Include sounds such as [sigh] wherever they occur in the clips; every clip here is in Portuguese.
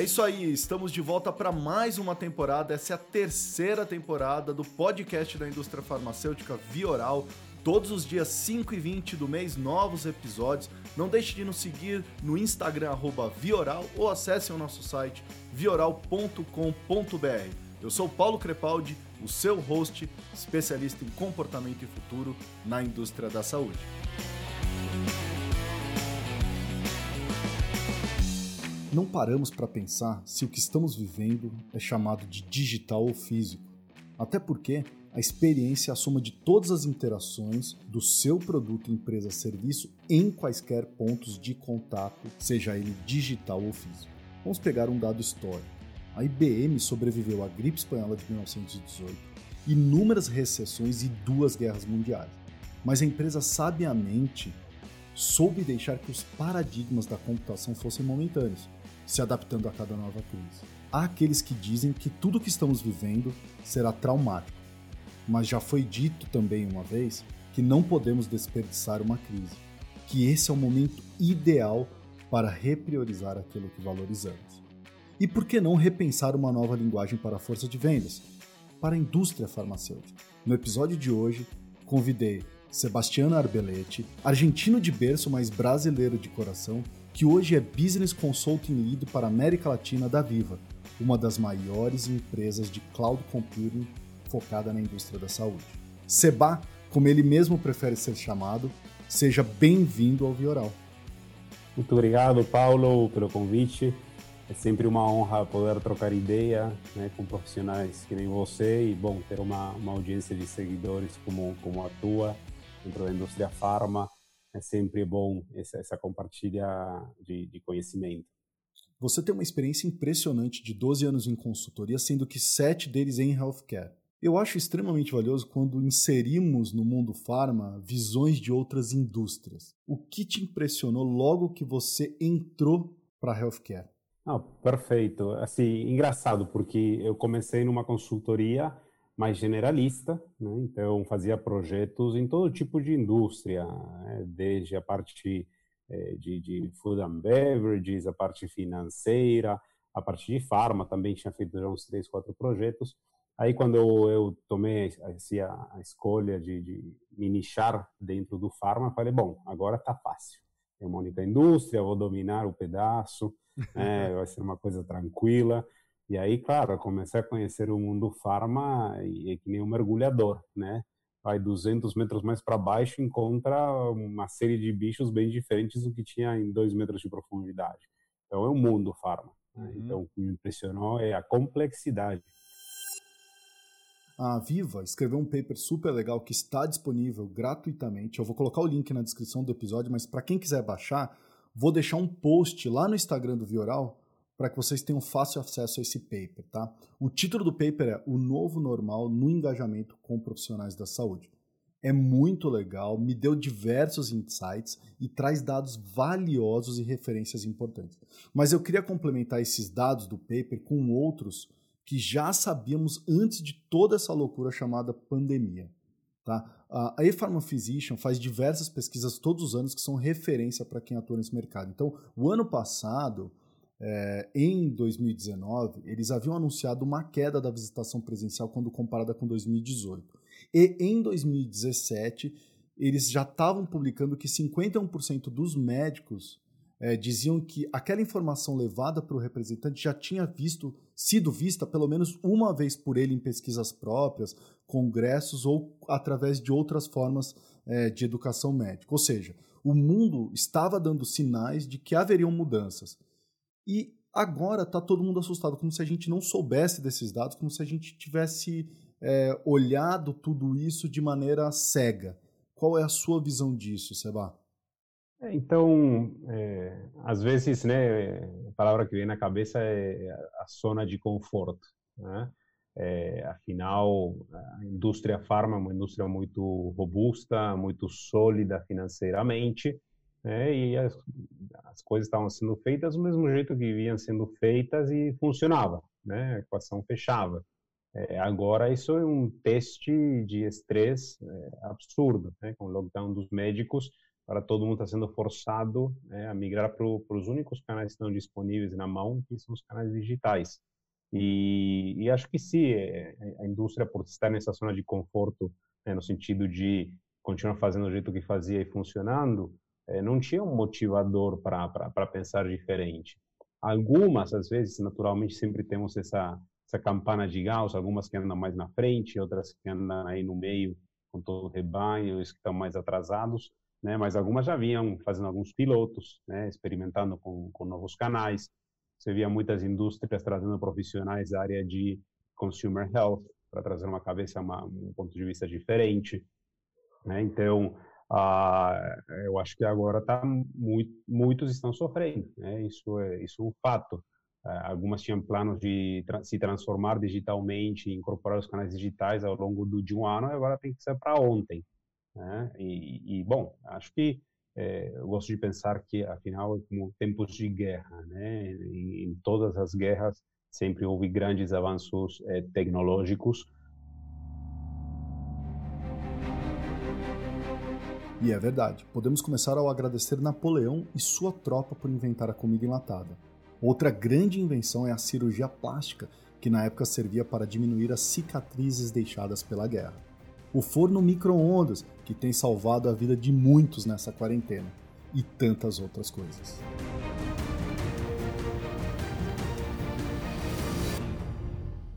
É isso aí, estamos de volta para mais uma temporada. Essa é a terceira temporada do podcast da indústria farmacêutica Vioral. Todos os dias 5 e 20 do mês, novos episódios. Não deixe de nos seguir no Instagram, Vioral, ou acesse o nosso site vioral.com.br. Eu sou Paulo Crepaldi, o seu host, especialista em comportamento e futuro na indústria da saúde. Não paramos para pensar se o que estamos vivendo é chamado de digital ou físico. Até porque a experiência é a soma de todas as interações do seu produto, empresa, serviço em quaisquer pontos de contato, seja ele digital ou físico. Vamos pegar um dado histórico. A IBM sobreviveu à gripe espanhola de 1918, inúmeras recessões e duas guerras mundiais. Mas a empresa sabiamente soube deixar que os paradigmas da computação fossem momentâneos se adaptando a cada nova crise. Há aqueles que dizem que tudo que estamos vivendo será traumático, mas já foi dito também uma vez que não podemos desperdiçar uma crise, que esse é o momento ideal para repriorizar aquilo que valorizamos. E por que não repensar uma nova linguagem para a força de vendas? Para a indústria farmacêutica. No episódio de hoje, convidei Sebastiano Arbeletti, argentino de berço, mas brasileiro de coração, que hoje é Business Consulting Lead para a América Latina da Viva, uma das maiores empresas de cloud computing focada na indústria da saúde. Seba, como ele mesmo prefere ser chamado, seja bem-vindo ao Vioral. Muito obrigado, Paulo, pelo convite. É sempre uma honra poder trocar ideia né, com profissionais que nem você e, bom, ter uma, uma audiência de seguidores como, como a tua dentro da indústria farma é sempre bom essa, essa compartilha de, de conhecimento. Você tem uma experiência impressionante de 12 anos em consultoria, sendo que 7 deles em healthcare. Eu acho extremamente valioso quando inserimos no mundo farma visões de outras indústrias. O que te impressionou logo que você entrou para healthcare? Perfeito. Assim, engraçado, porque eu comecei numa consultoria mais generalista, né? então fazia projetos em todo tipo de indústria, né? desde a parte eh, de, de, food and beverages, a parte financeira, a parte de farma, também tinha feito já uns três, quatro projetos. Aí quando eu, eu tomei assim, a, a, escolha de, de me nichar dentro do farma, falei, bom, agora está fácil. É uma única indústria, vou dominar o pedaço, [laughs] né? vai ser uma coisa tranquila. E aí, claro, comecei a conhecer o mundo farma e é que nem um mergulhador, né? Vai 200 metros mais para baixo encontra uma série de bichos bem diferentes do que tinha em dois metros de profundidade. Então é um mundo farma. Né? Uhum. Então o que me impressionou é a complexidade. A Viva escreveu um paper super legal que está disponível gratuitamente. Eu vou colocar o link na descrição do episódio, mas para quem quiser baixar, vou deixar um post lá no Instagram do Vioral para que vocês tenham fácil acesso a esse paper, tá? O título do paper é O Novo Normal no Engajamento com Profissionais da Saúde. É muito legal, me deu diversos insights e traz dados valiosos e referências importantes. Mas eu queria complementar esses dados do paper com outros que já sabíamos antes de toda essa loucura chamada pandemia. Tá? A ePharma Physician faz diversas pesquisas todos os anos que são referência para quem atua nesse mercado. Então, o ano passado, é, em 2019, eles haviam anunciado uma queda da visitação presencial quando comparada com 2018. E em 2017, eles já estavam publicando que 51% dos médicos é, diziam que aquela informação levada para o representante já tinha visto, sido vista pelo menos uma vez por ele em pesquisas próprias, congressos ou através de outras formas é, de educação médica. Ou seja, o mundo estava dando sinais de que haveriam mudanças. E agora está todo mundo assustado, como se a gente não soubesse desses dados, como se a gente tivesse é, olhado tudo isso de maneira cega. Qual é a sua visão disso, Seba? É, então, é, às vezes, né, a palavra que vem na cabeça é a zona de conforto. Né? É, afinal, a indústria farma é uma indústria muito robusta, muito sólida financeiramente, né? e as, as coisas estavam sendo feitas do mesmo jeito que vinham sendo feitas e funcionava, né? a equação fechava. É, agora, isso é um teste de estresse é, absurdo, né? com o lockdown dos médicos, para todo mundo está sendo forçado né, a migrar para os únicos canais que estão disponíveis na mão, que são os canais digitais. E, e acho que sim, é, a indústria, por estar nessa zona de conforto, né, no sentido de continuar fazendo do jeito que fazia e funcionando, é, não tinha um motivador para pensar diferente. Algumas, às vezes, naturalmente, sempre temos essa, essa campana de Gauss, algumas que andam mais na frente, outras que andam aí no meio com todo o rebanho, os que estão mais atrasados, né? Mas algumas já vinham fazendo alguns pilotos, né? Experimentando com, com novos canais. Você via muitas indústrias trazendo profissionais da área de consumer health para trazer uma cabeça, uma, um ponto de vista diferente, né? Então, eu acho que agora tá muito, muitos estão sofrendo, né? Isso é isso é um fato. Ah, algumas tinham planos de tra se transformar digitalmente, incorporar os canais digitais ao longo do, de um ano, agora tem que ser para ontem. Né? E, e, bom, acho que é, eu gosto de pensar que afinal é como tempos de guerra, né? Em, em todas as guerras sempre houve grandes avanços é, tecnológicos E é verdade, podemos começar ao agradecer Napoleão e sua tropa por inventar a comida enlatada. Outra grande invenção é a cirurgia plástica, que na época servia para diminuir as cicatrizes deixadas pela guerra. O forno micro-ondas, que tem salvado a vida de muitos nessa quarentena. E tantas outras coisas.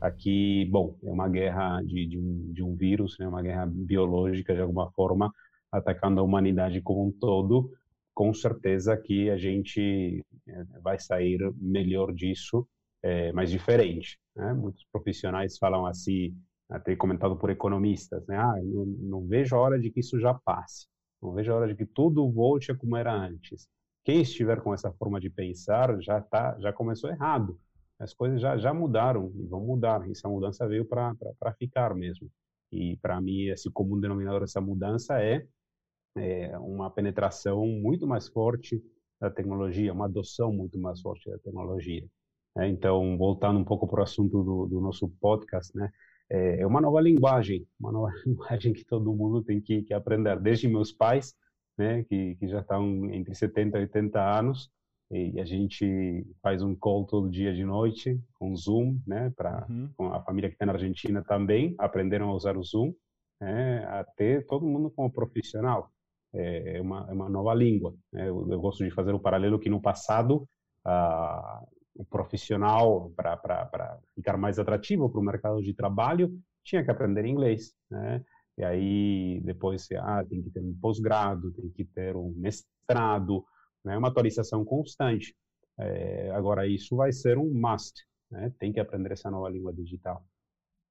Aqui, bom, é uma guerra de, de, um, de um vírus, né, uma guerra biológica de alguma forma, atacando a humanidade como um todo, com certeza que a gente eh, vai sair melhor disso, é, mas diferente. Né? Muitos profissionais falam assim, até comentado por economistas, né? Ah, não, não, vejo a hora de que isso já passe, não vejo a hora de que tudo volte a como era antes. Quem estiver com essa forma de pensar já tá, já começou errado. As coisas já já mudaram e vão mudar. Essa mudança veio para ficar mesmo. E para mim esse comum denominador dessa mudança é é, uma penetração muito mais forte da tecnologia, uma adoção muito mais forte da tecnologia. É, então, voltando um pouco para o assunto do, do, nosso podcast, né, é, é uma nova linguagem, uma nova [laughs] linguagem que todo mundo tem que, que aprender, desde meus pais, né, que, que já estão entre 70 e 80 anos, e a gente faz um call todo dia de noite com Zoom, né, para uhum. a família que está na Argentina também aprenderam a usar o Zoom, né, até todo mundo como profissional é, é uma, é uma nova língua. Né? Eu, eu, gosto de fazer o paralelo que no passado ah, o profissional, para ficar mais atrativo para o mercado de trabalho, tinha que aprender inglês. Né? E aí depois ah, tem que ter um pós-grado, tem que ter um mestrado, né? uma atualização constante. É, agora isso vai ser um must, né? tem que aprender essa nova língua digital.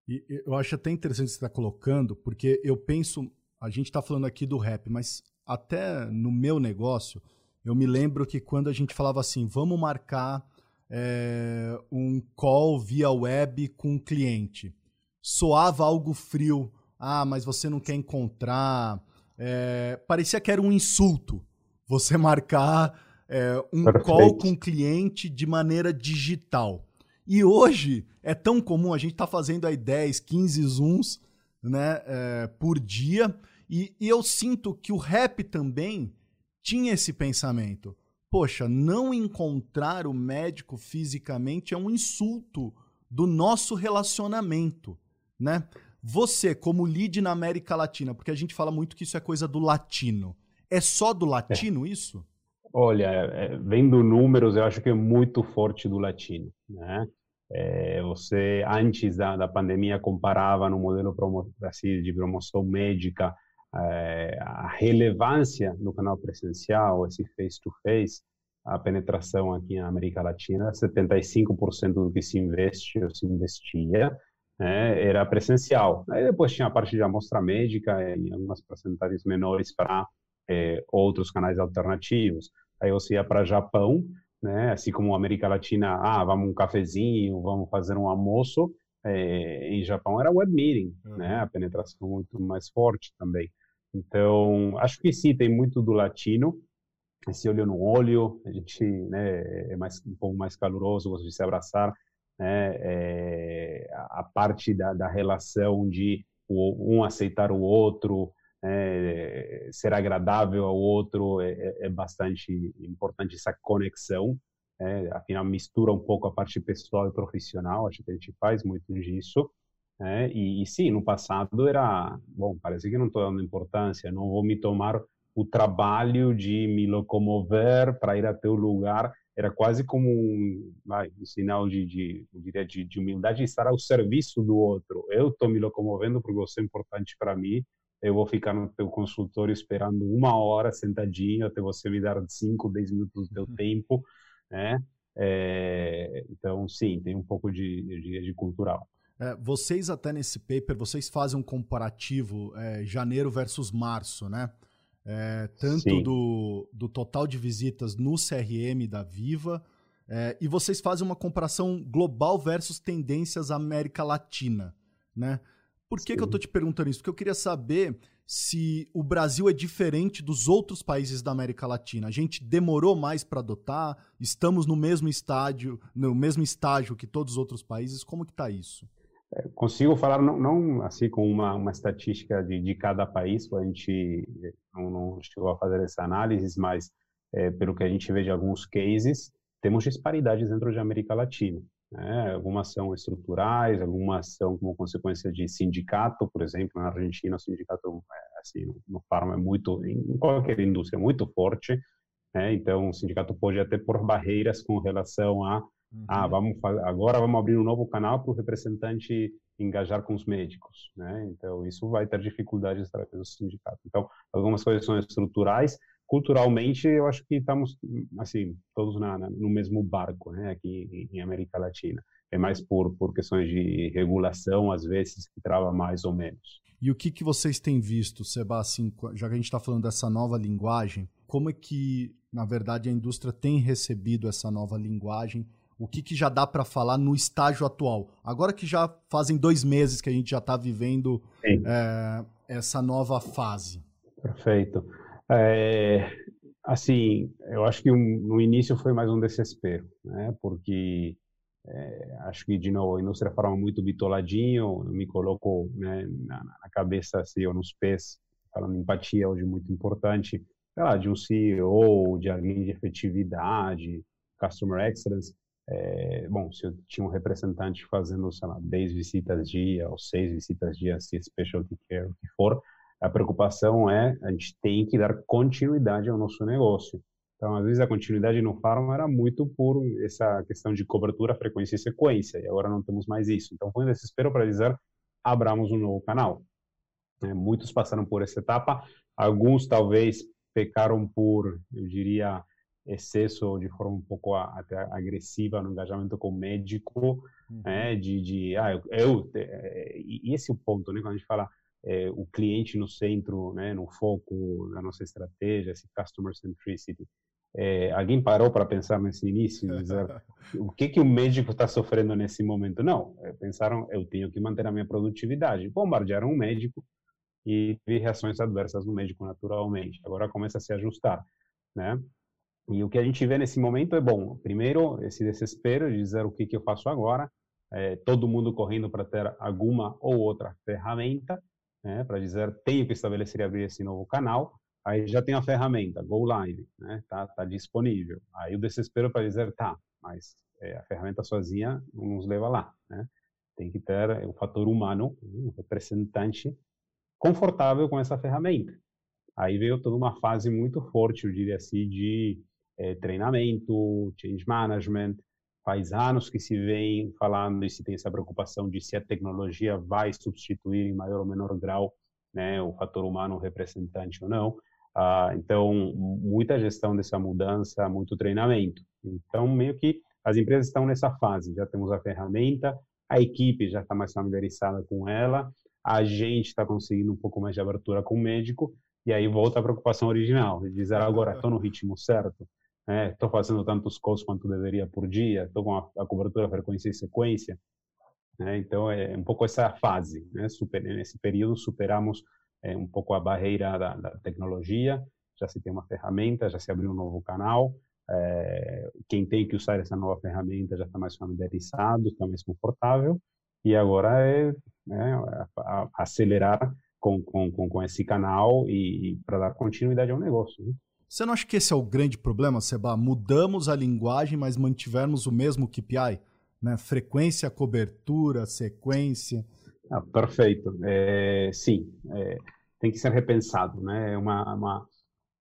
E eu acho até interessante você estar colocando, porque eu penso, a gente está falando aqui do rap, mas até no meu negócio, eu me lembro que quando a gente falava assim, vamos marcar é, um call via web com um cliente, soava algo frio. Ah, mas você não quer encontrar. É, parecia que era um insulto você [laughs] marcar é, um Perfeito. call com um cliente de maneira digital. E hoje é tão comum, a gente tá fazendo aí 10, 15 zooms né, é, por dia e, e eu sinto que o rap também tinha esse pensamento. Poxa, não encontrar o médico fisicamente é um insulto do nosso relacionamento, né? Você, como lead na América Latina, porque a gente fala muito que isso é coisa do latino. É só do latino é. isso? Olha, é, vendo números, eu acho que é muito forte do latino, né? É, você, antes da, da pandemia, comparava no modelo assim, de promoção médica é, a relevância no canal presencial, esse face-to-face, a penetração aqui na América Latina, 75% do que se investe ou se investia né, era presencial. Aí depois tinha a parte de amostra médica e algumas porcentagens menores para é, outros canais alternativos. Aí você ia para Japão, né, assim como a América Latina, ah, vamos um cafezinho, vamos fazer um almoço, é, em Japão era web meeting, uhum. né, a penetração muito mais forte também. Então, acho que sim, tem muito do latino, esse olho no olho, a gente né, é mais, um pouco mais caloroso, gosta de se abraçar. né, é, a parte da, da relação de um aceitar o outro, é, ser agradável ao outro, é, é, é bastante importante essa conexão. É, afinal, mistura um pouco a parte pessoal e profissional, acho que a gente faz muito disso. É, e, e, sim, no passado era, bom, parece que não estou dando importância, não vou me tomar o trabalho de me locomover para ir até o lugar, era quase como um, vai, um sinal de, de, de, de humildade estar ao serviço do outro. Eu estou me locomovendo porque você é importante para mim, eu vou ficar no teu consultório esperando uma hora sentadinho até você me dar 5, 10 minutos do teu uhum. tempo, né? É, então, sim, tem um pouco de, de, de cultural. É, vocês até nesse paper, vocês fazem um comparativo é, janeiro versus março, né? É, tanto do, do total de visitas no CRM da Viva, é, e vocês fazem uma comparação global versus tendências América Latina, né? Por que, que eu estou te perguntando isso? Porque eu queria saber se o Brasil é diferente dos outros países da América Latina. A gente demorou mais para adotar? Estamos no mesmo estádio, no mesmo estágio que todos os outros países? Como que está isso? Consigo falar não, não, assim com uma, uma estatística de, de cada país, a gente não, não chegou a fazer essa análise, mas é, pelo que a gente vê de alguns cases, temos disparidades dentro da América Latina. Né? Algumas são estruturais, algumas são como consequência de sindicato, por exemplo, na Argentina o sindicato é, assim no farma é muito em qualquer indústria é muito forte, né? então o sindicato pode até pôr barreiras com relação a uhum. ah vamos agora vamos abrir um novo canal para o representante engajar com os médicos, né? Então isso vai ter dificuldades através do sindicato. Então algumas coisas são estruturais, culturalmente eu acho que estamos assim todos na, na, no mesmo barco né aqui em, América Latina é mais por por questões de regulação às vezes que trava mais ou menos e o que que vocês têm visto Sebastião já que a gente está falando dessa nova linguagem como é que na verdade a indústria tem recebido essa nova linguagem o que, que já dá para falar no estágio atual agora que já fazem dois meses que a gente já está vivendo é, essa nova fase perfeito é, assim, eu acho que um, no início foi mais um desespero, né? Porque é, acho que de novo a indústria farma muito bitoladinho, me coloco né, na, na, cabeça assim, ou nos pés, falando empatia hoje muito importante, lá, de um CEO, de alguém de efetividade, customer excellence. É, bom, se eu tinha um representante fazendo, sei lá, 10 visitas dia ou 6 visitas dia, se specialty care, o que for, a preocupação é a gente tem que dar continuidade ao nosso negócio. Então, às vezes a continuidade no farm era muito por essa questão de cobertura, frequência e sequência, e agora não temos mais isso. Então, foi um desespero para dizer, abramos um novo canal. É, muitos passaram por essa etapa, alguns talvez pecaram por, eu diria, excesso de forma um pouco até agressiva no engajamento com o médico, uhum. né, de, de ah, eu, eu, é, e esse é o ponto, né, quando a gente fala é, o cliente no centro, né, no foco da nossa estratégia, esse customer centricity. É, alguém parou para pensar nesse início, dizer, o que que o médico está sofrendo nesse momento? Não, pensaram, eu tenho que manter a minha produtividade. Bombardearam o médico e vi reações adversas no médico naturalmente. Agora começa a se ajustar, né? E o que a gente vê nesse momento é bom. Primeiro, esse desespero de dizer o que que eu faço agora. É, todo mundo correndo para ter alguma ou outra ferramenta né, para dizer tenho que estabelecer e abrir esse novo canal, aí já tem a ferramenta, Go Live, né, tá, tá disponível. Aí o desespero para dizer, tá, mas é, a ferramenta sozinha não nos leva lá, né? Tem que ter o fator humano, um representante confortável com essa ferramenta. Aí veio toda uma fase muito forte, eu diria assim, de é, treinamento, change management, faz anos que se vem falando e se tem essa preocupação de se a tecnologia vai substituir em maior ou menor grau né, o fator humano representante ou não. Ah, então, muita gestão dessa mudança, muito treinamento. Então, meio que as empresas estão nessa fase. Já temos a ferramenta, a equipe já está mais familiarizada com ela, a gente está conseguindo um pouco mais de abertura com o médico, e aí volta a preocupação original, de dizer agora estou no ritmo certo, estou né? fazendo tantos calls quanto deveria por dia, estou com a, a, cobertura frequência e sequência. Né? Então, é um pouco essa fase. Né? Super, nesse período, superamos é, um pouco a barreira da, da, tecnologia, já se tem uma ferramenta, já se abriu um novo canal, é, quem tem que usar essa nova ferramenta já está mais familiarizado, está mais confortável, e agora é né, acelerar com, com, com, esse canal e, e para dar continuidade ao negócio. Né? Você não acha que esse é o grande problema, Seba? Mudamos a linguagem, mas mantivemos o mesmo KPI? Né? Frequência, cobertura, sequência. Ah, perfeito. É, sim, é, tem que ser repensado. Né? É uma, uma,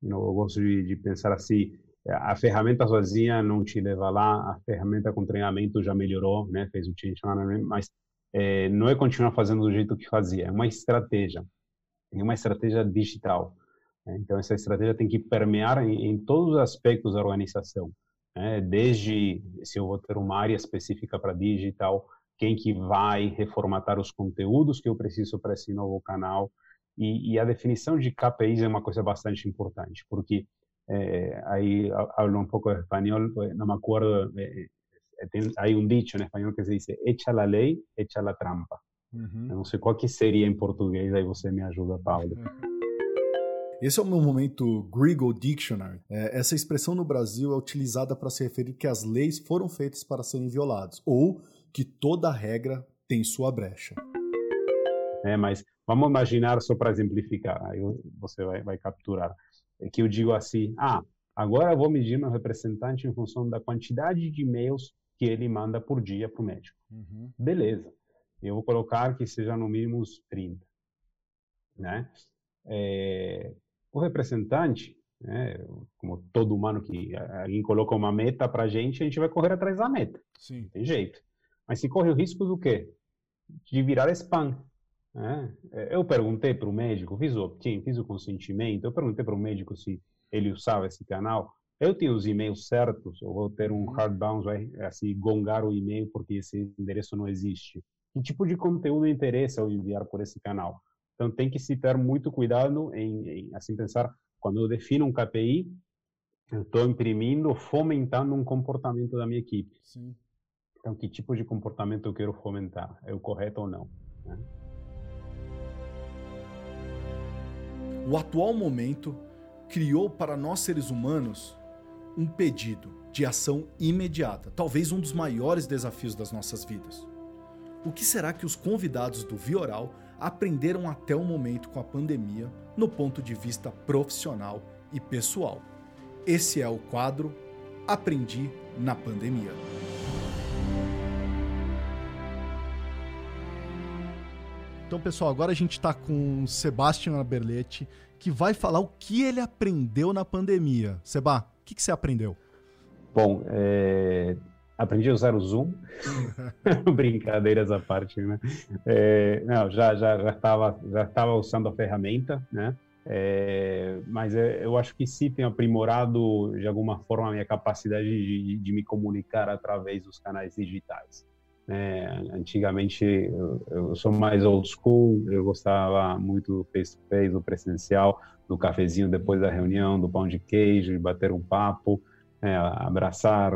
eu gosto de, de pensar assim, a ferramenta sozinha não te leva lá, a ferramenta com treinamento já melhorou, né? fez o change management, mas é, não é continuar fazendo do jeito que fazia, é uma estratégia, é uma estratégia digital. Então, essa estratégia tem que permear em, em todos os aspectos da organização, né? desde se eu vou ter uma área específica para digital, quem que vai reformatar os conteúdos que eu preciso para esse novo canal, e, e, a definição de KPIs é uma coisa bastante importante, porque é, aí hablo um pouco de espanhol, não me acordo, é, tem, hay um dicho em espanhol que se diz echa la lei, echa la trampa. Uhum. Não sei qual que seria em português, aí você me ajuda, Paulo. [laughs] Esse é o meu momento Griggle Dictionary. É, essa expressão no Brasil é utilizada para se referir que as leis foram feitas para serem violadas, ou que toda regra tem sua brecha. É, mas vamos imaginar, só para exemplificar, aí você vai, vai capturar, é que eu digo assim, ah, agora eu vou medir meu representante em função da quantidade de e-mails que ele manda por dia para o médico. Uhum. Beleza. Eu vou colocar que seja no mínimo uns 30. Né? É, o representante, né, como todo humano que alguém coloca uma meta para a gente, a gente vai correr atrás da meta. Sim. Tem jeito. Mas se corre o risco do quê? De virar spam. Né? É, eu perguntei para o médico, fiz o opt fiz o consentimento, eu perguntei para o médico se ele usava esse canal. Eu tenho os e-mails certos, ou vou ter um uhum. hard bounce, vai assim, gongar o e-mail porque esse endereço não existe. Que tipo de conteúdo interessa eu enviar por esse canal? Então tem que se ter muito cuidado em, em assim pensar quando eu defino um KPI, eu estou imprimindo, fomentando um comportamento da minha equipe. Sim. Então que tipo de comportamento eu quero fomentar? É o correto ou não? Né? O atual momento criou para nós seres humanos um pedido de ação imediata, talvez um dos maiores desafios das nossas vidas. O que será que os convidados do Vioral aprenderam até o momento com a pandemia no ponto de vista profissional e pessoal. Esse é o quadro Aprendi na Pandemia. Então, pessoal, agora a gente está com o Sebastião Aberletti, que vai falar o que ele aprendeu na pandemia. Seba, o que, que você aprendeu? Bom, é, aprendi a usar o Zoom, [laughs] brincadeiras à parte, né? É, não, já já já estava já estava usando a ferramenta, né? É, mas é, eu acho que sim tem aprimorado de alguma forma a minha capacidade de, de me comunicar através dos canais digitais. É, antigamente eu, eu, sou mais old school, eu gostava muito do face to face, do presencial, do cafezinho depois da reunião, do pão de queijo, de bater um papo né, abraçar.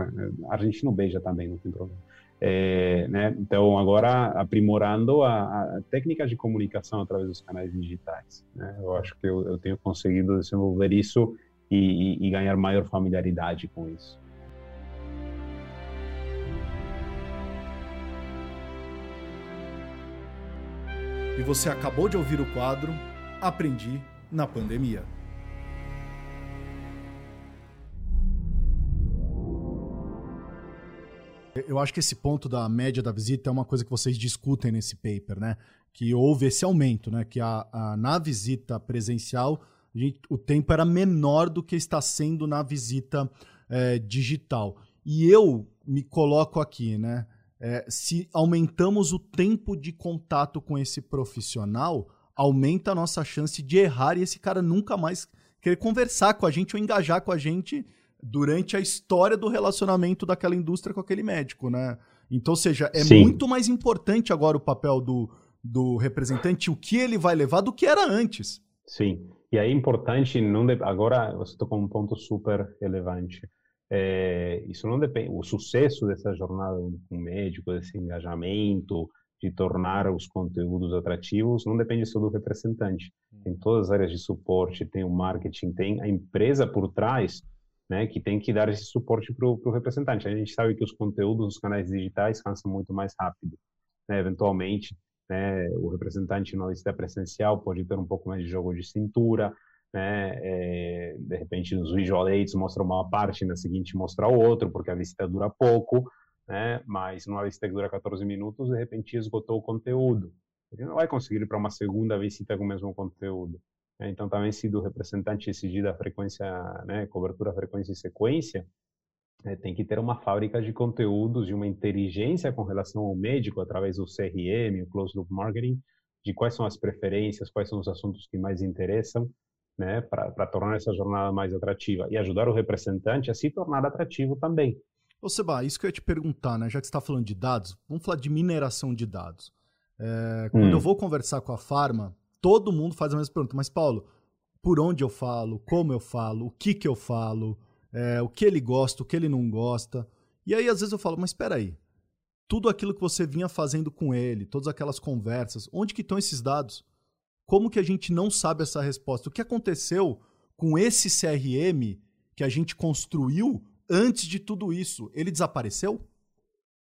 A gente não beija também, não tem problema. É, né? Então, agora aprimorando a, a técnica de comunicação através dos canais digitais. Né? Eu acho que eu, eu, tenho conseguido desenvolver isso e, e, e ganhar maior familiaridade com isso. E você acabou de ouvir o quadro Aprendi na Pandemia. Eu acho que esse ponto da média da visita é uma coisa que vocês discutem nesse paper, né? Que houve esse aumento, né? Que a, a na visita presencial gente, o tempo era menor do que está sendo na visita é, digital. E eu me coloco aqui, né? É, se aumentamos o tempo de contato com esse profissional, aumenta a nossa chance de errar e esse cara nunca mais querer conversar com a gente ou engajar com a gente durante a história do relacionamento daquela indústria com aquele médico, né? Então, ou seja, é Sim. muito mais importante agora o papel do, do representante, o que ele vai levar, do que era antes. Sim, e é importante, não de... agora você tocou um ponto super relevante. É, isso não depende, o sucesso dessa jornada com o médico, desse engajamento, de tornar os conteúdos atrativos, não depende só do representante. Tem todas as áreas de suporte, tem o marketing, tem a empresa por trás né, que tem que dar esse suporte para o representante. A gente sabe que os conteúdos dos canais digitais cansam muito mais rápido. Né? Eventualmente, né, o representante não está presencial pode ter um pouco mais de jogo de cintura, né? É, de repente, nos visual aids mostra uma parte, na seguinte mostra outro, porque a visita dura pouco, né? Mas numa visita que dura 14 minutos, de repente esgotou o conteúdo. Ele não vai conseguir ir para uma segunda visita com o mesmo conteúdo. Né? Então, também se do representante exigir a frequência, né, cobertura, frequência e sequência, é, tem que ter uma fábrica de conteúdos e uma inteligência com relação ao médico através do CRM, o Closed Loop Marketing, de quais são as preferências, quais são os assuntos que mais interessam, né, para tornar essa jornada mais atrativa e ajudar o representante a se tornar atrativo também. Ô Seba, isso que eu ia te perguntar, né, já que você está falando de dados, vamos falar de mineração de dados. É, quando hum. eu vou conversar com a Farma, todo mundo faz a mesma pergunta, mas Paulo, por onde eu falo, como eu falo, o que que eu falo, é, o que ele gosta, o que ele não gosta. E aí às vezes eu falo, mas espera aí, tudo aquilo que você vinha fazendo com ele, todas aquelas conversas, onde que estão esses dados? Como que a gente não sabe essa resposta? O que aconteceu com esse CRM que a gente construiu antes de tudo isso? Ele desapareceu?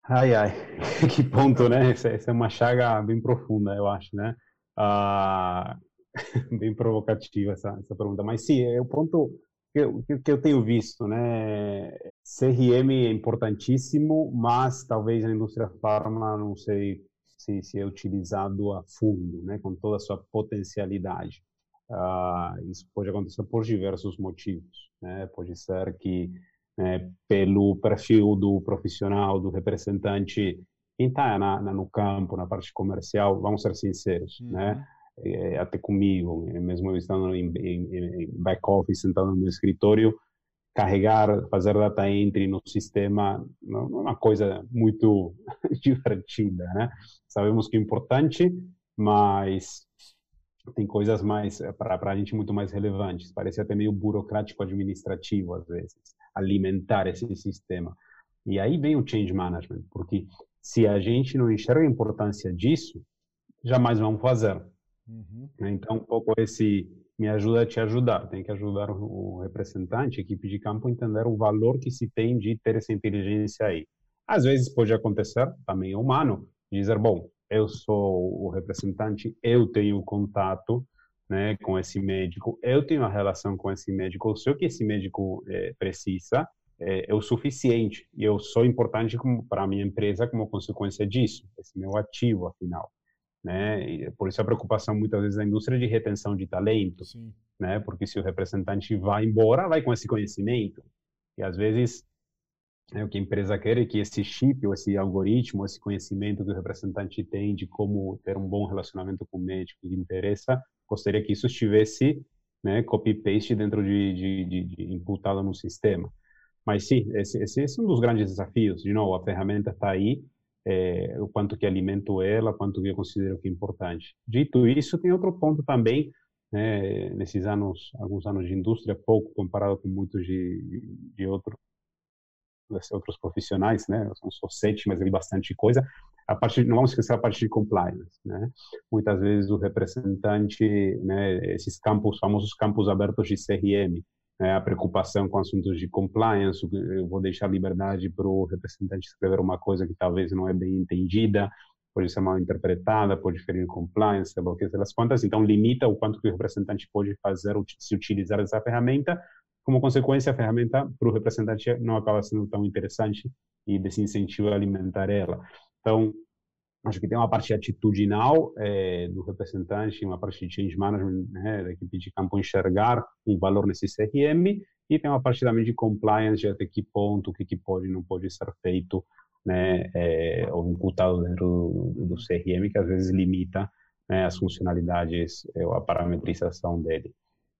Ai, ai, [laughs] que ponto, né? Essa, essa é uma chaga bem profunda, eu acho, né? Ah, [laughs] bem provocativa essa, essa pergunta. Mas sim, é o ponto que eu, que eu tenho visto, né? CRM é importantíssimo, mas talvez a indústria farma, não sei se, se é utilizado a fundo, né, com toda a sua potencialidade. Uh, isso pode acontecer por diversos motivos. Né? Pode ser que, né, pelo perfil do profissional, do representante, quem está no campo, na parte comercial, vamos ser sinceros, uhum. né? É, até comigo, mesmo eu estando em, em, em back office, sentado no escritório, carregar, fazer data entry no sistema não é uma coisa muito [laughs] divertida, né? Sabemos que é importante, mas tem coisas mais para a gente muito mais relevantes. Parece até meio burocrático administrativo às vezes alimentar esse sistema. E aí vem o change management, porque se a gente não enxerga a importância disso, jamais vamos fazer. Uhum. Então, um pouco esse me ajuda a te ajudar. Tem que ajudar o representante, a equipe de campo, a entender o valor que se tem de ter essa inteligência aí. Às vezes pode acontecer, também é humano, dizer, bom, eu sou o representante, eu tenho contato né, com esse médico, eu tenho a relação com esse médico, eu sei o que esse médico é, precisa, é, é, o suficiente, e eu sou importante para a minha empresa como consequência disso, esse meu ativo, afinal né? E por isso a preocupação muitas vezes da indústria de retenção de talento, Sim. né? Porque se o representante vai embora, vai com esse conhecimento. E às vezes né, o que a empresa quer é que esse chip, ou esse algoritmo, esse conhecimento que o representante tem de como ter um bom relacionamento com o médico que interessa, gostaria que isso estivesse né, copy-paste dentro de, de, de, de imputado no sistema. Mas sim, esse, esse é um dos grandes desafios. De novo, a ferramenta está aí, é, o quanto que alimento ela, quanto que eu considero que é importante. Dito isso, tem outro ponto também, né, nesses anos, alguns anos de indústria, pouco comparado com muitos de, de outros outros profissionais, né? São só sete, mas é bastante coisa. A parte, não vamos esquecer a parte de compliance, né? Muitas vezes o representante, né? Esses campos, famosos campos abertos de CRM, né, a preocupação com assuntos de compliance, eu vou deixar liberdade para o representante escrever uma coisa que talvez não é bem entendida, pode ser mal interpretada, pode ferir compliance, sei lá o que, das contas, então limita o quanto que o representante pode fazer, se utilizar essa ferramenta, como consequência a ferramenta para o representante não acaba sendo tão interessante e desincentiva alimentar ela. Então, acho que tem uma parte atitudinal é, do representante, uma parte de change management, né, da equipe de campo enxergar um valor nesse CRM, e tem uma parte também de compliance, de até que ponto, o que, que pode e não pode ser feito, né, é, ou imputado dentro do, do, CRM, que às vezes limita né, as funcionalidades, é, a parametrização dele.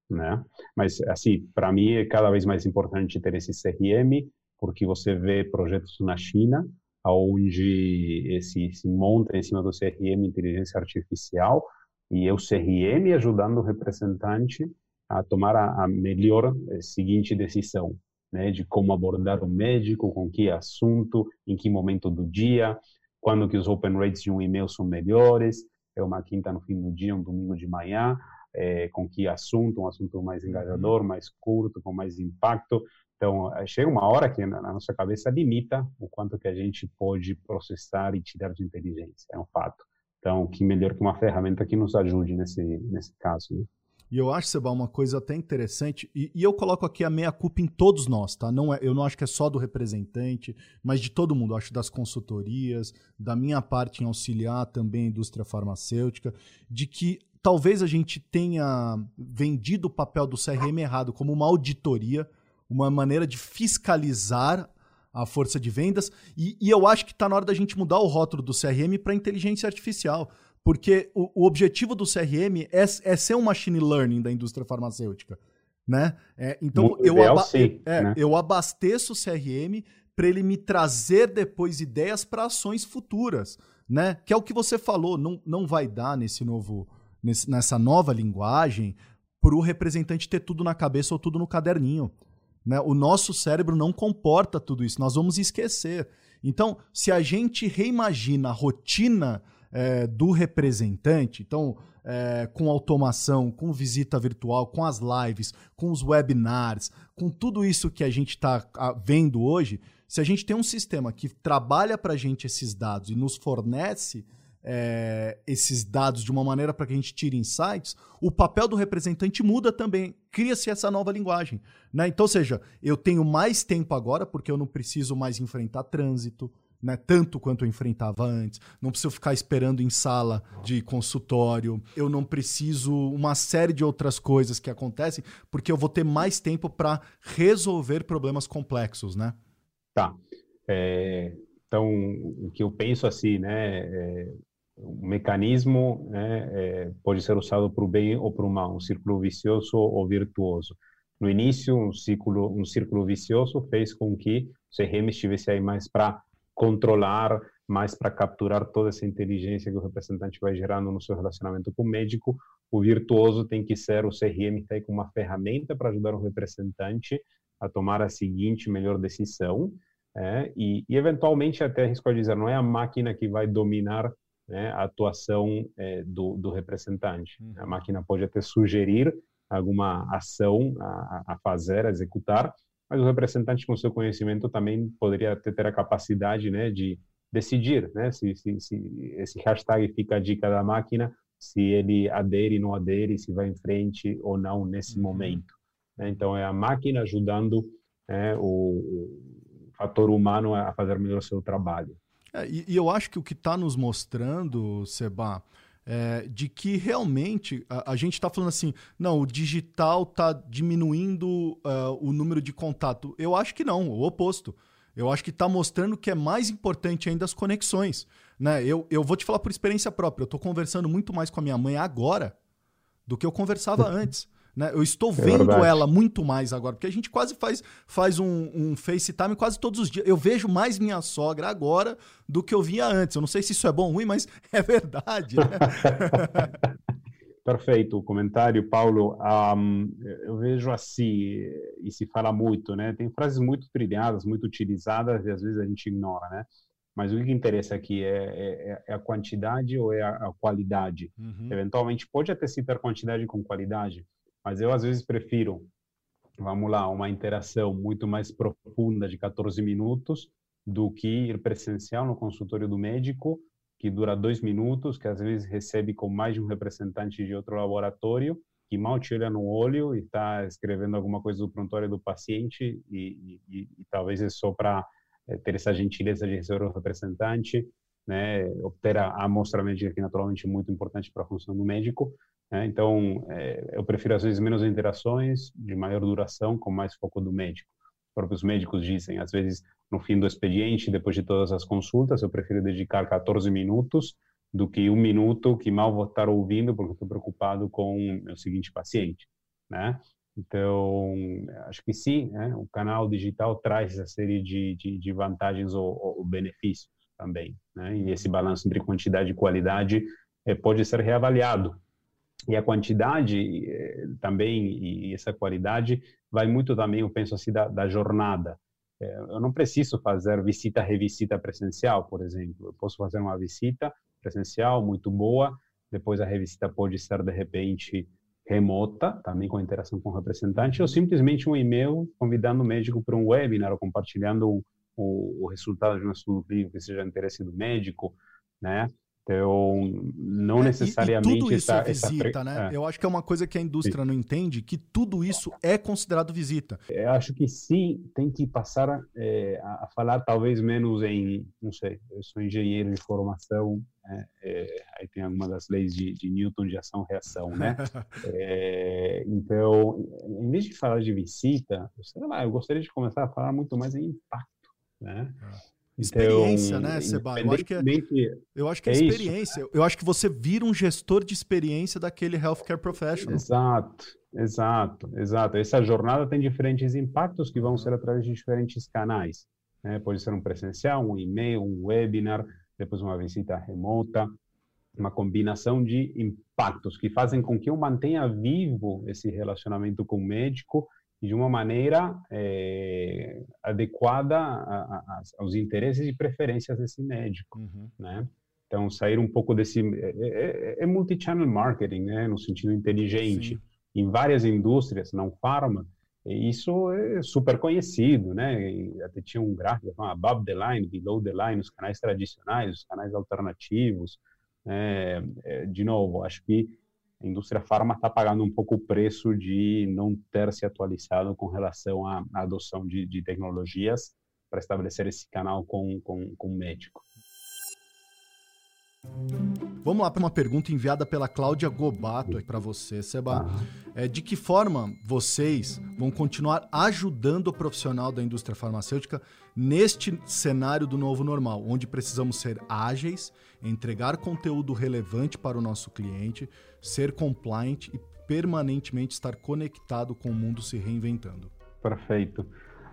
Né? Mas, assim, para mim é cada vez mais importante ter esse CRM, porque você vê projetos na China, onde esse se monta em cima do CRM inteligência artificial e é o CRM ajudando o representante a tomar a, a melhor a eh, seguinte decisão, né, de como abordar o médico, com que assunto, em que momento do dia, quando que os open rates de um e-mail são melhores, é uma quinta no fim do dia, um domingo de manhã, é, com que assunto, um assunto mais engajador, uhum. mais curto, com mais impacto. Então, chega uma hora que na nossa cabeça limita o quanto que a gente pode processar e tirar de inteligência, é um fato. Então, que melhor que uma ferramenta que nos ajude nesse, nesse caso, né? E eu acho, Seba, uma coisa até interessante, e, e, eu coloco aqui a meia-culpa em todos nós, tá? Não é, eu não acho que é só do representante, mas de todo mundo. Eu acho das consultorias, da minha parte em auxiliar também a indústria farmacêutica, de que talvez a gente tenha vendido o papel do CRM errado como uma auditoria, uma maneira de fiscalizar a força de vendas, e, e eu acho que está na hora da gente mudar o rótulo do CRM para inteligência artificial. Porque o, o objetivo do CRM é, é, ser um machine learning da indústria farmacêutica. Né? É, então eu, ideal, aba sim, é, né? eu abasteço o CRM para ele me trazer depois ideias para ações futuras, né? Que é o que você falou, não, não vai dar nesse novo, nesse, nessa nova linguagem para o representante ter tudo na cabeça ou tudo no caderninho. Né? O nosso cérebro não comporta tudo isso, nós vamos esquecer. Então, se a gente reimagina a rotina é, do representante, então, é, com automação, com visita virtual, com as lives, com os webinars, com tudo isso que a gente está vendo hoje, se a gente tem um sistema que trabalha para a gente esses dados e nos fornece é, esses dados de uma maneira para que a gente tire insights, o papel do representante muda também. Cria-se essa nova linguagem. Né? Então, ou seja, eu tenho mais tempo agora porque eu não preciso mais enfrentar trânsito, né, tanto quanto eu enfrentava antes. Não preciso ficar esperando em sala de consultório. Eu não preciso uma série de outras coisas que acontecem, porque eu vou ter mais tempo para resolver problemas complexos, né? Tá. É, então, o que eu penso assim, né, é, o mecanismo né, é, pode ser usado para o bem ou para o mal, um círculo vicioso ou virtuoso. No início, um círculo, um círculo vicioso fez com que o CRM estivesse aí mais para controlar, mais para capturar toda essa inteligência que o representante vai gerando no seu relacionamento com o médico. O virtuoso tem que ser o CRM está aí com uma ferramenta para ajudar o representante a tomar a seguinte melhor decisão. É, e, e, eventualmente até arrisco dizer não é a máquina que vai dominar né, a atuação é, do, do, representante. Uhum. A máquina pode até sugerir alguma ação a, a fazer, a executar, mas o representante com seu conhecimento também poderia ter, ter a capacidade né, de decidir né, se, se, se, esse hashtag fica a dica da máquina, se ele adere, não adere, se vai em frente ou não nesse uhum. momento. Né? Então, é a máquina ajudando é, o, o, fator humano a fazer melhor o seu trabalho. É, e, e, eu acho que o que está nos mostrando, Seba, é, de que realmente a, a gente está falando assim, não, o digital está diminuindo uh, o número de contato. Eu acho que não, o oposto. Eu acho que está mostrando que é mais importante ainda as conexões. Né? Eu, eu vou te falar por experiência própria. Eu estou conversando muito mais com a minha mãe agora do que eu conversava [laughs] antes. Né? Eu estou é vendo verdade. ela muito mais agora, porque a gente quase faz, faz um, um FaceTime quase todos os dias. Eu vejo mais minha sogra agora do que eu via antes. Eu não sei se isso é bom ou ruim, mas [laughs] é verdade. Né? [laughs] Perfeito o comentário, Paulo. Um, eu vejo assim, e se fala muito, né? Tem frases muito trilhadas, muito utilizadas, e às vezes a gente ignora, né? Mas o que interessa aqui é, é, é a quantidade ou é a, a qualidade? Uhum. Eventualmente pode até citar quantidade com qualidade, mas eu às vezes prefiro, vamos lá, uma interação muito mais profunda de 14 minutos do que ir presencial no consultório do médico, que dura dois minutos, que às vezes recebe com mais de um representante de outro laboratório, que mal te olha no olho e está escrevendo alguma coisa do prontuário do paciente e, e, e talvez é só para é, ter essa gentileza de receber o representante, né, obter a amostra médica, que naturalmente é muito importante para a função do médico, né? Então, é, eu prefiro às vezes menos interações, de maior duração, com mais foco do médico. Os próprios médicos dizem, às vezes, no fim do expediente, depois de todas as consultas, eu prefiro dedicar 14 minutos do que um minuto que mal vou estar ouvindo porque estou preocupado com o seguinte paciente, né? Então, acho que sim, né? o canal digital traz essa série de, de, de vantagens ou, ou, benefícios também, né? E esse balanço entre quantidade e qualidade é, pode ser reavaliado e a quantidade eh, também e essa qualidade vai muito também, eu penso assim, da, da jornada. Eh, eu não preciso fazer visita revisita presencial, por exemplo. Eu posso fazer uma visita presencial muito boa, depois a revisita pode ser de repente remota, também com interação com o representante, ou simplesmente um e-mail convidando o médico para um webinar ou compartilhando o, o, o resultado de um estudo clínico que seja interesse do médico, né? Então, não é, necessariamente. E, e tudo isso essa, é visita, essa... né? É. Eu acho que é uma coisa que a indústria não entende, que tudo isso é considerado visita. Eu acho que sim, tem que passar é, a falar talvez menos em, não sei, eu sou engenheiro de formação, é, é aí tem alguma das leis de, de Newton de ação-reação, né? [laughs] É, então, em vez de falar de visita, sei lá, eu gostaria de começar a falar muito mais em impacto, né? Experiência, então, né, Seba? Eu acho que é, eu acho que é, é experiência. Isso. Eu acho que você vira um gestor de experiência daquele healthcare professional. Exato, exato, exato. Essa jornada tem diferentes impactos que vão ser através de diferentes canais. Né? Pode ser um presencial, um e-mail, um webinar, depois uma visita remota, uma combinação de impactos que fazem com que eu mantenha vivo esse relacionamento com o médico de uma maneira é, adequada a, a, aos interesses e preferências desse médico, uhum. né? Então, sair um pouco desse... É, é, é multi-channel marketing, né? No sentido inteligente. Sim. Em várias indústrias, não farma, isso é super conhecido, né? E até tinha um gráfico above the line, below the line, os canais tradicionais, os canais alternativos. Né? de novo, acho que a indústria farma está pagando um pouco o preço de não ter se atualizado com relação à, à adoção de, de tecnologias para estabelecer esse canal com, com, com o médico. Vamos lá para uma pergunta enviada pela Cláudia Gobato para você, Seba. É, de que forma vocês vão continuar ajudando o profissional da indústria farmacêutica neste cenário do novo normal, onde precisamos ser ágeis, entregar conteúdo relevante para o nosso cliente, ser compliant e permanentemente estar conectado com o mundo se reinventando? Perfeito.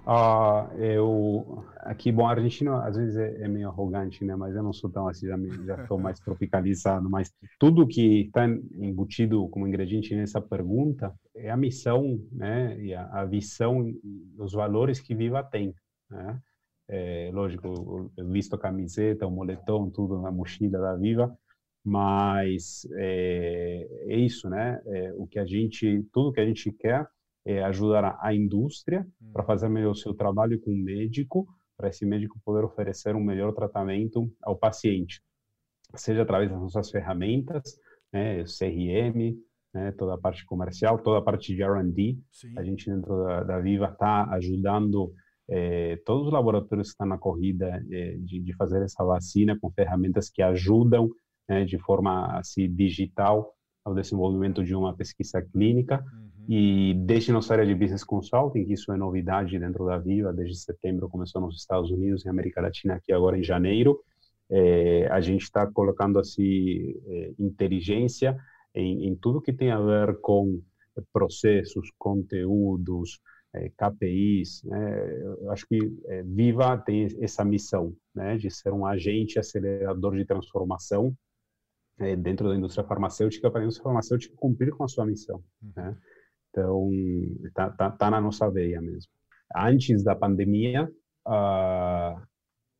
Uh, eu aqui, bom, a Argentina às vezes é, é, meio arrogante, né? Mas eu não sou tão assim, já já estou mais [laughs] tropicalizado. Mas tudo que está embutido como ingrediente nessa pergunta é a missão, né? E a, a visão, os valores que Viva tem, né? É, lógico, eu visto a camiseta, o moletom, tudo na mochila da Viva, mas é, é isso, né? É, o que a gente, tudo que a gente quer é, ajudar a indústria para fazer melhor o seu trabalho com o médico, para esse médico poder oferecer um melhor tratamento ao paciente, seja através das nossas ferramentas, né, CRM, né, toda a parte comercial, toda a parte de R&D. A gente dentro da, da Viva está ajudando é, todos os laboratórios que estão na corrida é, de, de, fazer essa vacina com ferramentas que ajudam né, de forma assim digital ao desenvolvimento de uma pesquisa clínica. Uhum. E desde nossa área de Business Consulting, que isso é novidade dentro da Viva, desde setembro começou nos Estados Unidos e América Latina, aqui agora em janeiro, é, a gente está colocando assim é, inteligência em, em, tudo que tem a ver com processos, conteúdos, é, KPIs. Né? Eu acho que Viva tem essa missão né, de ser um agente acelerador de transformação dentro da indústria farmacêutica para a indústria farmacêutica cumprir com a sua missão. Né? Então, tá, tá, tá na nossa veia mesmo. Antes da pandemia, uh,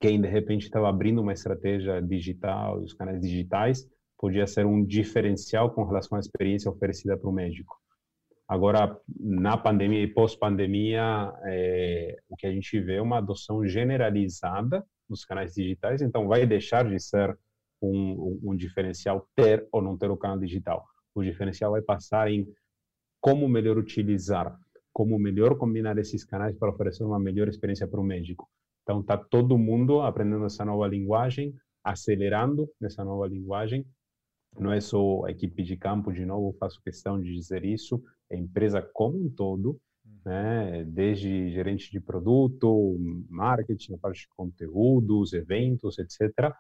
quem de repente estava abrindo uma estratégia digital, os canais digitais, podia ser um diferencial com relação à experiência oferecida para o médico. Agora, na pandemia e pós-pandemia, é, o que a gente vê é uma adoção generalizada dos canais digitais, então vai deixar de ser um, um, diferencial ter ou não ter o canal digital. O diferencial vai passar em como melhor utilizar, como melhor combinar esses canais para oferecer uma melhor experiência para o médico. Então, está todo mundo aprendendo essa nova linguagem, acelerando nessa nova linguagem. Não é só a equipe de campo, de novo, faço questão de dizer isso, a empresa como um todo, né? desde gerente de produto, marketing, a parte de conteúdos, eventos, etc.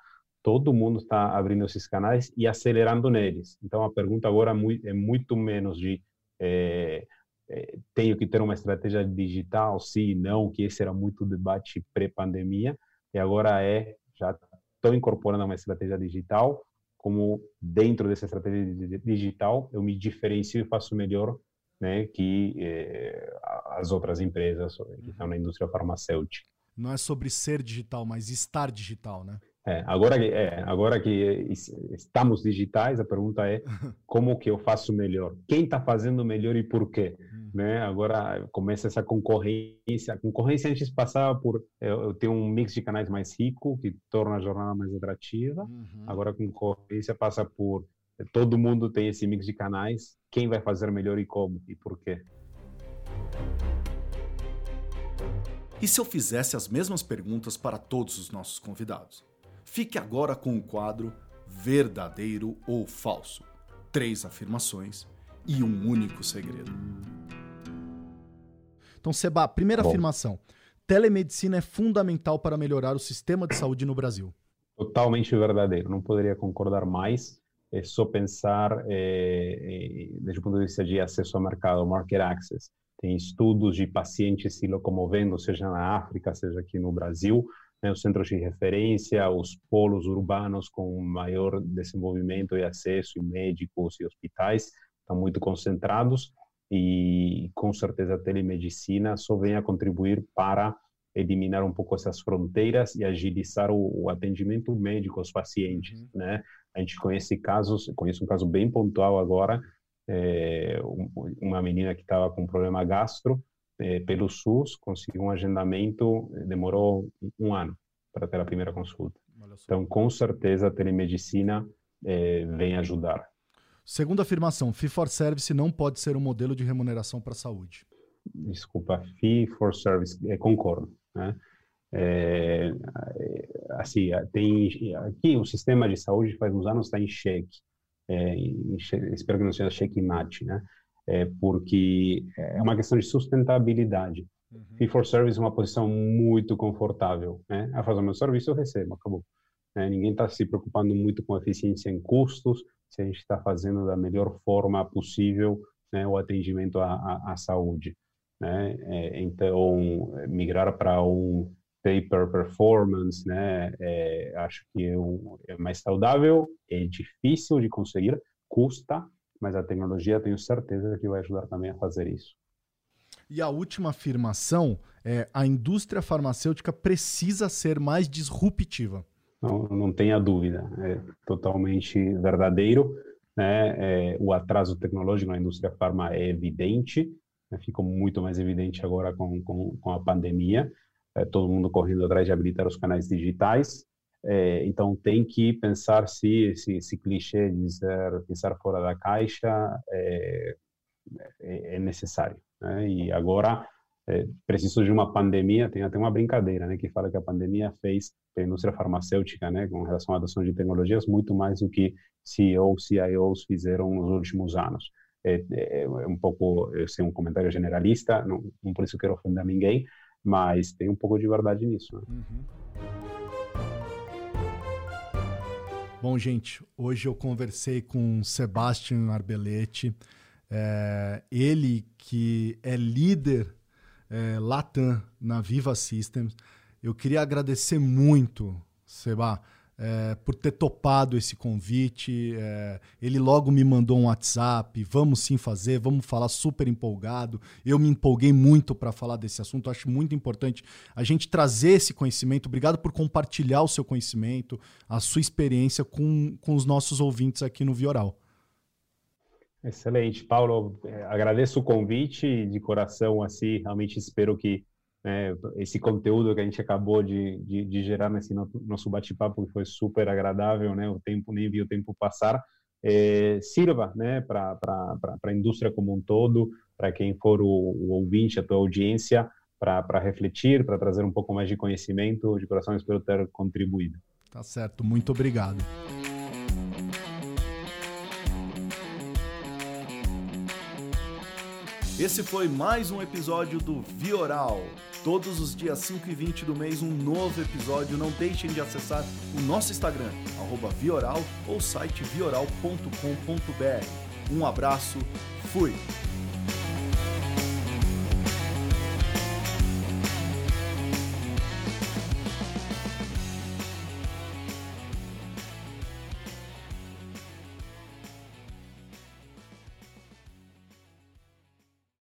Todo mundo está abrindo esses canais e acelerando neles. Então, a pergunta agora é muito menos de é, é, tenho que ter uma estratégia digital, sim, não, que esse era muito debate pré-pandemia, e agora é, já estou incorporando uma estratégia digital, como dentro dessa estratégia digital eu me diferencio e faço melhor né, que eh, as outras empresas que estão na indústria farmacêutica. Não é sobre ser digital, mas estar digital, né? É, agora, é, agora que estamos digitais, a pergunta é [laughs] como que eu faço melhor? Quem está fazendo melhor e por quê? Hum. Né? Agora começa essa concorrência. A concorrência antes passava por eu, eu tenho um mix de canais mais rico que torna a jornada mais atrativa. Uhum. Agora a concorrência passa por todo mundo tem esse mix de canais. Quem vai fazer melhor e como e por quê? E se eu fizesse as mesmas perguntas para todos os nossos convidados? Fique agora com o quadro Verdadeiro ou Falso. Três afirmações e um único segredo. Então, Seba, primeira Bom. afirmação. Telemedicina é fundamental para melhorar o sistema de saúde no Brasil. Totalmente verdadeiro. Não poderia concordar mais. É só pensar, é, é, desde o ponto de vista de acesso ao mercado, market access. Tem estudos de pacientes se locomovendo, seja na África, seja aqui no Brasil, né, os centros de referência, os polos urbanos com maior desenvolvimento e acesso, e médicos e hospitais estão muito concentrados e com certeza a telemedicina só vem a contribuir para eliminar um pouco essas fronteiras e agilizar o, o atendimento médico aos pacientes, uhum. né? A gente conhece casos, conheço um caso bem pontual agora, é, uma menina que estava com problema gastro, é, pelo SUS, conseguiu um agendamento, demorou um ano para ter a primeira consulta. Então, com certeza, a telemedicina é, vem ajudar. Segunda afirmação, Fee for Service não pode ser um modelo de remuneração para a saúde. Desculpa, Fee for Service, é, concordo. Né? É, assim, tem aqui o sistema de saúde faz uns anos está em xeque. É, espero que não seja cheque mate, né? É, porque é uma questão de sustentabilidade. Uhum. Fee for service é uma posição muito confortável. Né? A fazer o meu serviço, eu recebo, acabou. É, ninguém está se preocupando muito com eficiência em custos, se a gente está fazendo da melhor forma possível né, o atendimento à, à, à saúde. Né? É, então, migrar para um pay per performance, né, é, acho que é, um, é mais saudável, é difícil de conseguir, custa, mas a tecnologia tenho certeza que vai ajudar também a fazer isso. E a última afirmação é a indústria farmacêutica precisa ser mais disruptiva. Não, não tenha dúvida, é totalmente verdadeiro. Né? É, o atraso tecnológico na indústria farma é evidente, né? ficou muito mais evidente agora com, com, com a pandemia. É, todo mundo correndo atrás de habilitar os canais digitais. É, então tem que pensar se esse, esse clichê de dizer, pensar fora da caixa é, é, é necessário. Né? E agora é, preciso de uma pandemia, tem até uma brincadeira, né, que fala que a pandemia fez a indústria farmacêutica, né, com relação à adoção de tecnologias, muito mais do que CEOs, CIOs fizeram nos últimos anos. É, é, é um pouco, eu sei, um comentário generalista, não, não por isso quero ofender ninguém, mas tem um pouco de verdade nisso. Né? Uhum. Bom, gente, hoje eu conversei com Sebastian Arbeletti, é, ele que é líder é, Latam na Viva Systems. Eu queria agradecer muito, Seba, é, por ter topado esse convite. É, ele logo me mandou um WhatsApp. Vamos sim fazer, vamos falar super empolgado. Eu me empolguei muito para falar desse assunto. Acho muito importante a gente trazer esse conhecimento. Obrigado por compartilhar o seu conhecimento, a sua experiência com, com os nossos ouvintes aqui no Vioral. Excelente, Paulo. É, agradeço o convite de coração. Assim, realmente espero que né, esse conteúdo que a gente acabou de, de, de gerar nesse nosso bate-papo, que foi super agradável, né, o tempo nem viu o tempo passar, é, sirva né, para a indústria como um todo, para quem for o, o, ouvinte, a tua audiência, para refletir, para trazer um pouco mais de conhecimento. De coração, espero ter contribuído. Tá certo, muito obrigado. Esse foi mais um episódio do Vioral. Todos os dias 5 e 20 do mês, um novo episódio. Não deixem de acessar o nosso Instagram, Vioral, ou site vioral.com.br. Um abraço, fui!